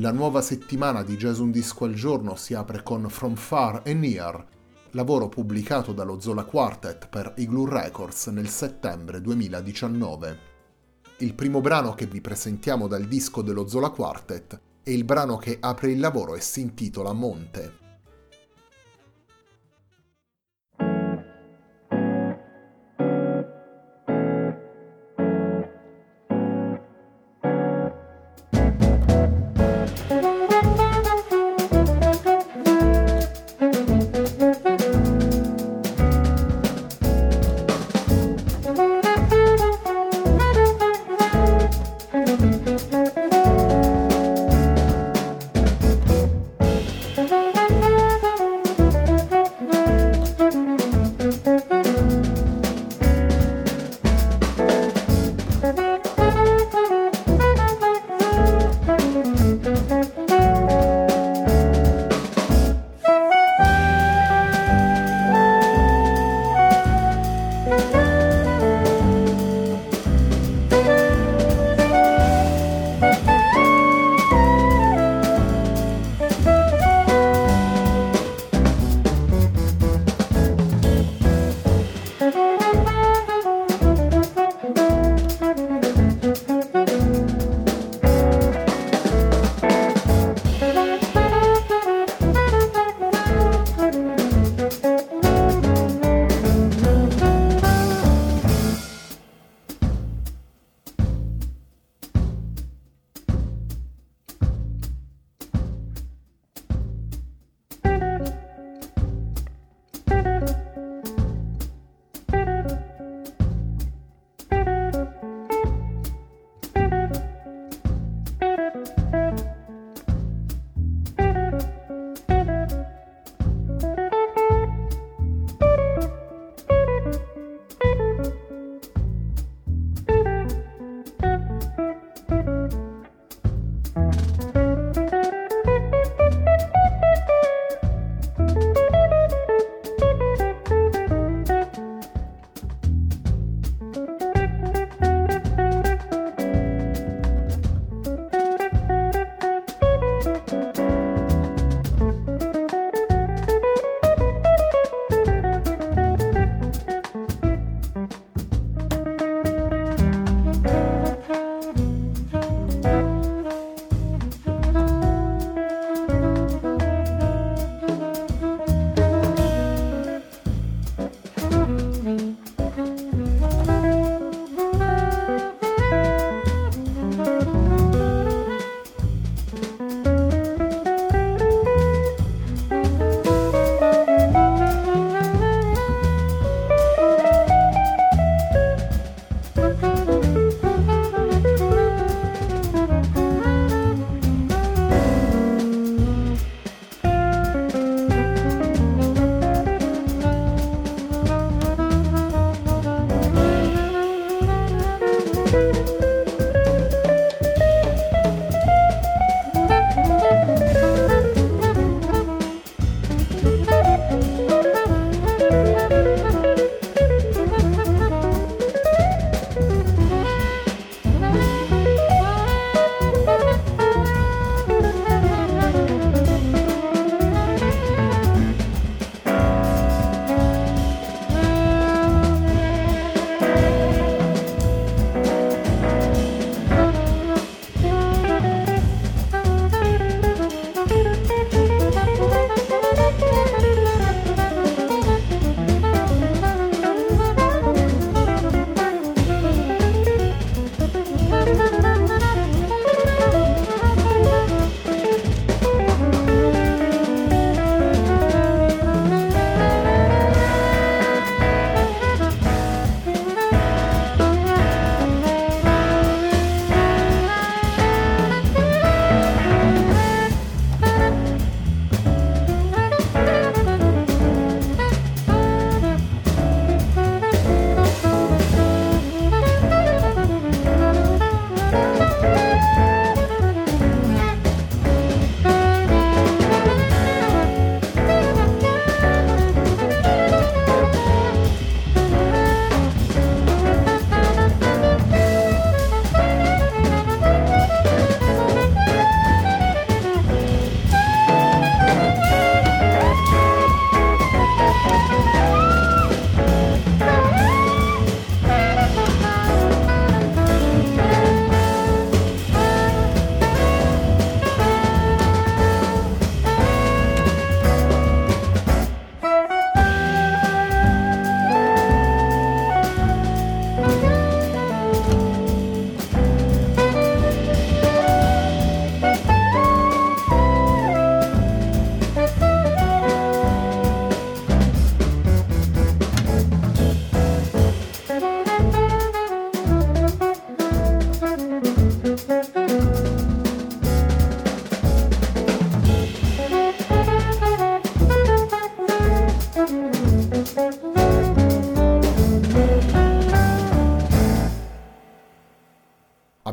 La nuova settimana di Jazz Un Disco al Giorno si apre con From Far and Near, lavoro pubblicato dallo Zola Quartet per Igloo Records nel settembre 2019. Il primo brano che vi presentiamo dal disco dello Zola Quartet è il brano che apre il lavoro e si intitola Monte.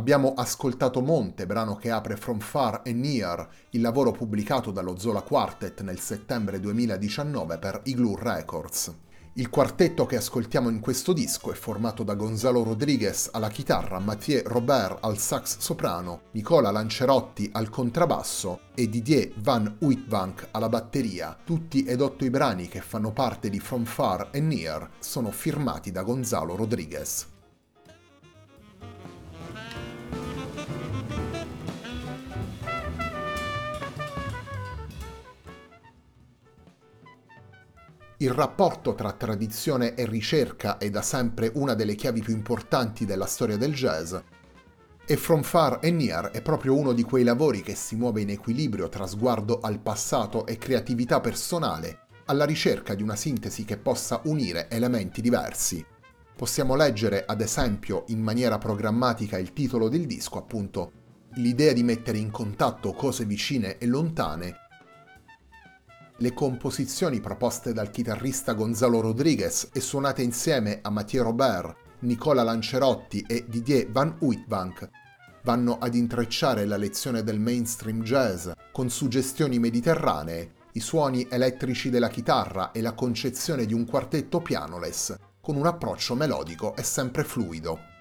Abbiamo ascoltato Monte, brano che apre From Far and Near, il lavoro pubblicato dallo Zola Quartet nel settembre 2019 per Igloo Records. Il quartetto che ascoltiamo in questo disco è formato da Gonzalo Rodriguez alla chitarra, Mathieu Robert al sax soprano, Nicola Lancerotti al contrabbasso e Didier Van Uitbank alla batteria. Tutti ed otto i brani che fanno parte di From Far and Near sono firmati da Gonzalo Rodriguez. Il rapporto tra tradizione e ricerca è da sempre una delle chiavi più importanti della storia del jazz e From Far and Near è proprio uno di quei lavori che si muove in equilibrio tra sguardo al passato e creatività personale, alla ricerca di una sintesi che possa unire elementi diversi. Possiamo leggere, ad esempio, in maniera programmatica il titolo del disco, appunto, l'idea di mettere in contatto cose vicine e lontane le composizioni proposte dal chitarrista Gonzalo Rodriguez e suonate insieme a Mathieu Robert, Nicola Lancerotti e Didier Van Uitbank vanno ad intrecciare la lezione del mainstream jazz con suggestioni mediterranee, i suoni elettrici della chitarra e la concezione di un quartetto pianoless con un approccio melodico e sempre fluido.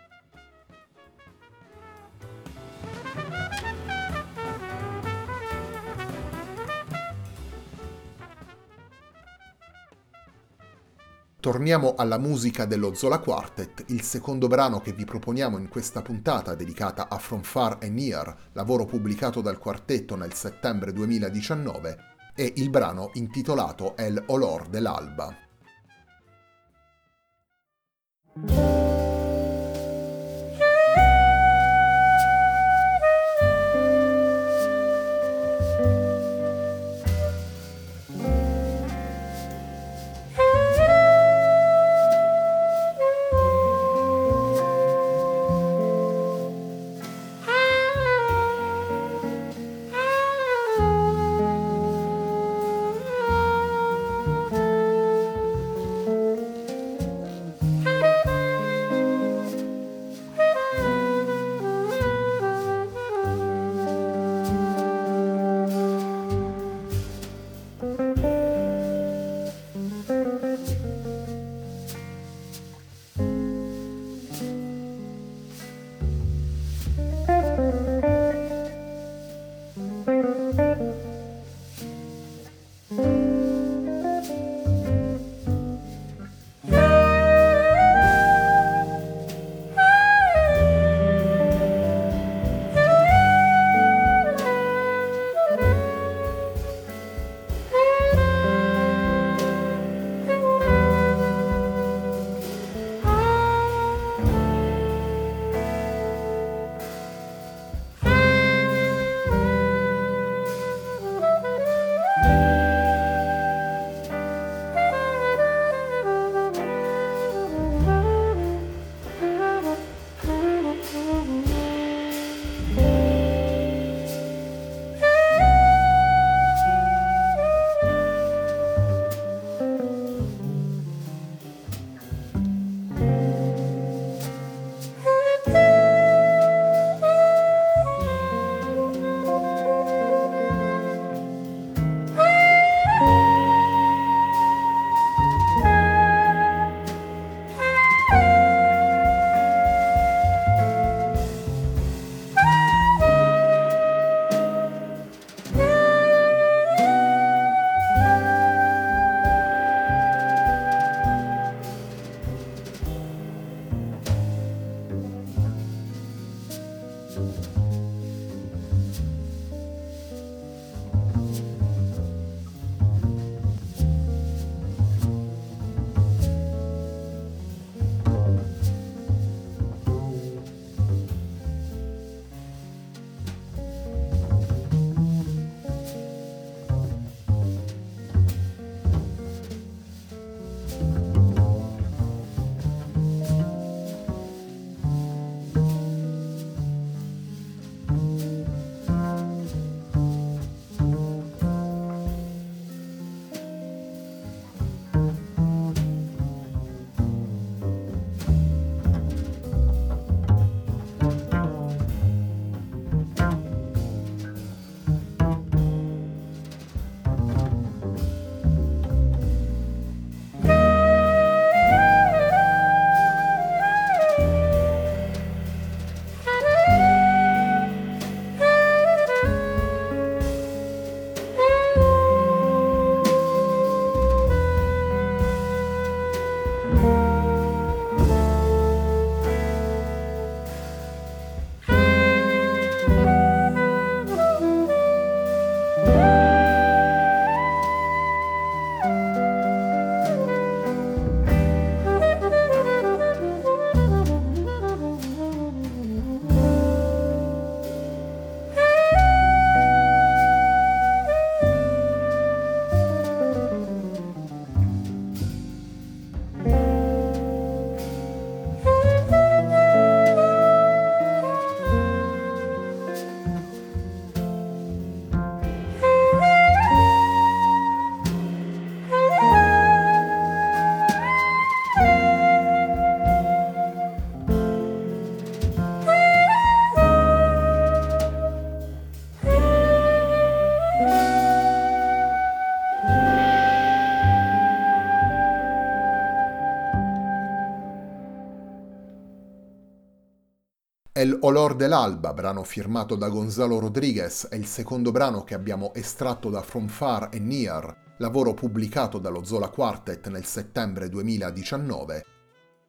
Torniamo alla musica dello Zola Quartet, il secondo brano che vi proponiamo in questa puntata dedicata a From Far and Near, lavoro pubblicato dal quartetto nel settembre 2019, è il brano intitolato El Olor dell'Alba. El Olor dell'Alba, brano firmato da Gonzalo Rodriguez, è il secondo brano che abbiamo estratto da From Far and Near, lavoro pubblicato dallo Zola Quartet nel settembre 2019.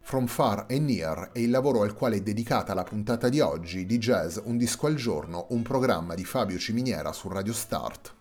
From Far and Near è il lavoro al quale è dedicata la puntata di oggi di Jazz Un disco al giorno, un programma di Fabio Ciminiera su Radio Start.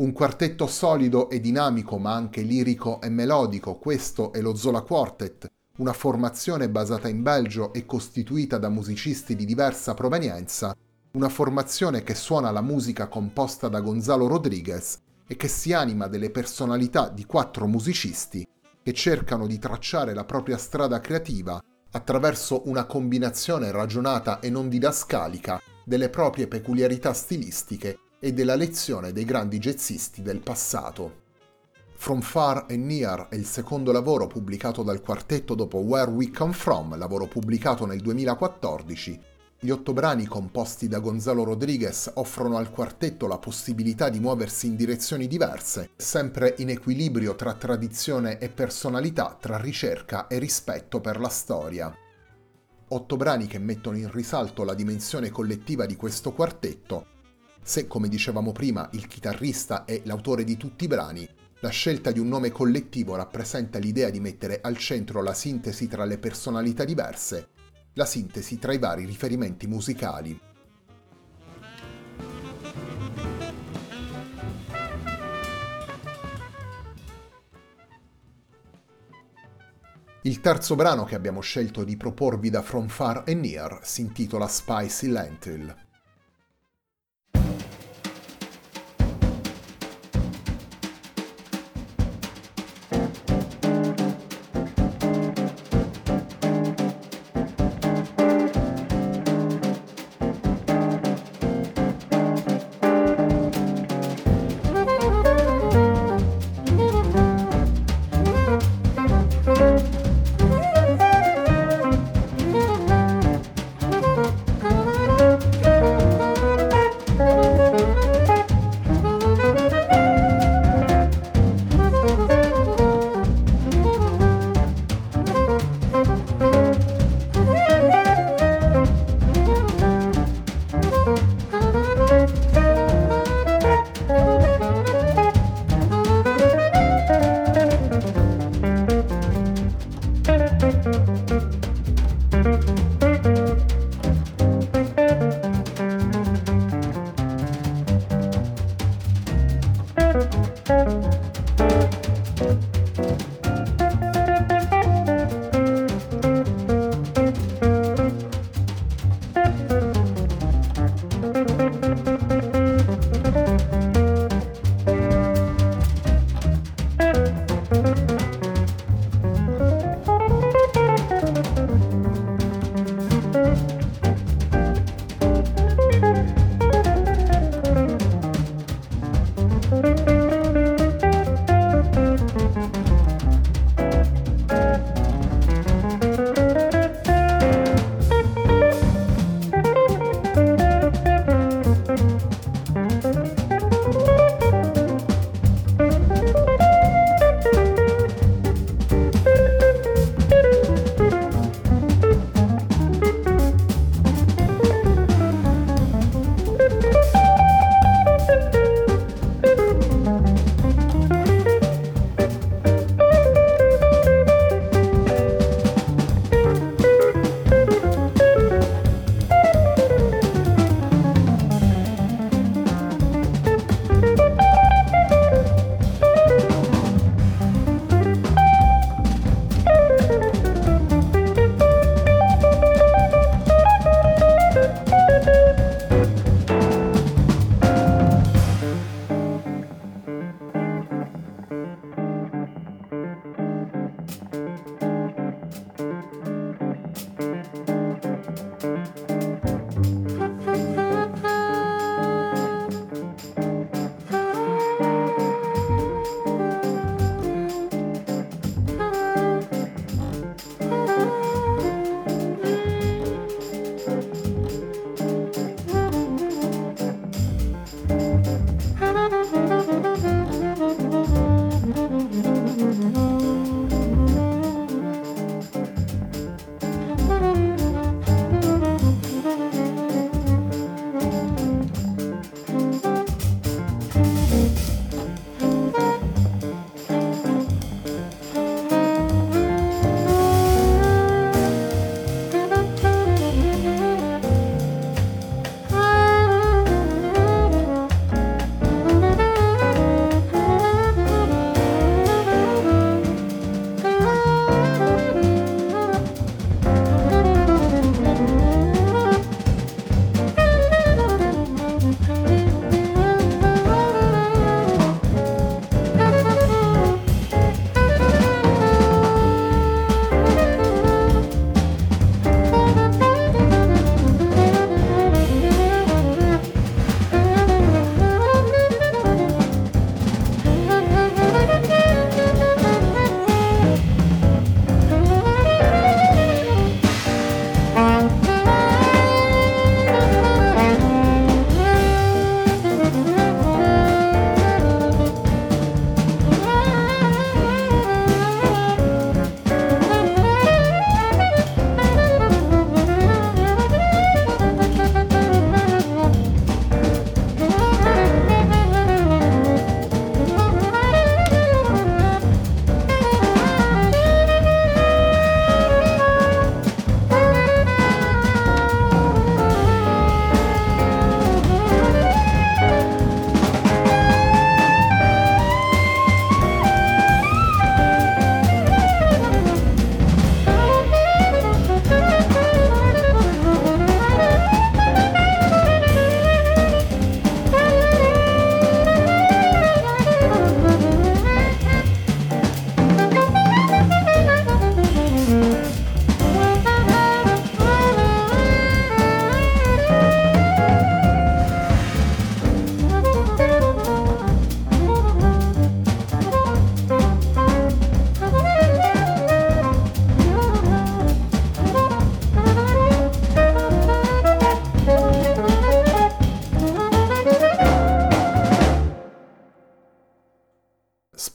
Un quartetto solido e dinamico ma anche lirico e melodico, questo è lo Zola Quartet, una formazione basata in Belgio e costituita da musicisti di diversa provenienza, una formazione che suona la musica composta da Gonzalo Rodriguez e che si anima delle personalità di quattro musicisti che cercano di tracciare la propria strada creativa attraverso una combinazione ragionata e non didascalica delle proprie peculiarità stilistiche e della lezione dei grandi jazzisti del passato. From Far and Near è il secondo lavoro pubblicato dal quartetto dopo Where We Come From, lavoro pubblicato nel 2014. Gli otto brani composti da Gonzalo Rodriguez offrono al quartetto la possibilità di muoversi in direzioni diverse, sempre in equilibrio tra tradizione e personalità, tra ricerca e rispetto per la storia. Otto brani che mettono in risalto la dimensione collettiva di questo quartetto se, come dicevamo prima, il chitarrista è l'autore di tutti i brani, la scelta di un nome collettivo rappresenta l'idea di mettere al centro la sintesi tra le personalità diverse, la sintesi tra i vari riferimenti musicali. Il terzo brano che abbiamo scelto di proporvi da From Far and Near si intitola Spicy Lentil.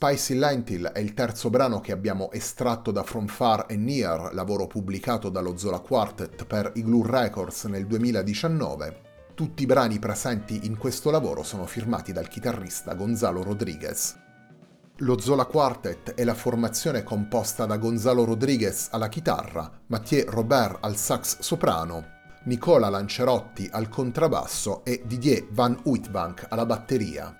Spicy Lentil è il terzo brano che abbiamo estratto da From Far and Near, lavoro pubblicato dallo Zola Quartet per Igloo Records nel 2019. Tutti i brani presenti in questo lavoro sono firmati dal chitarrista Gonzalo Rodriguez. Lo Zola Quartet è la formazione composta da Gonzalo Rodriguez alla chitarra, Mathieu Robert al sax soprano, Nicola Lancerotti al contrabbasso e Didier Van Uitbank alla batteria.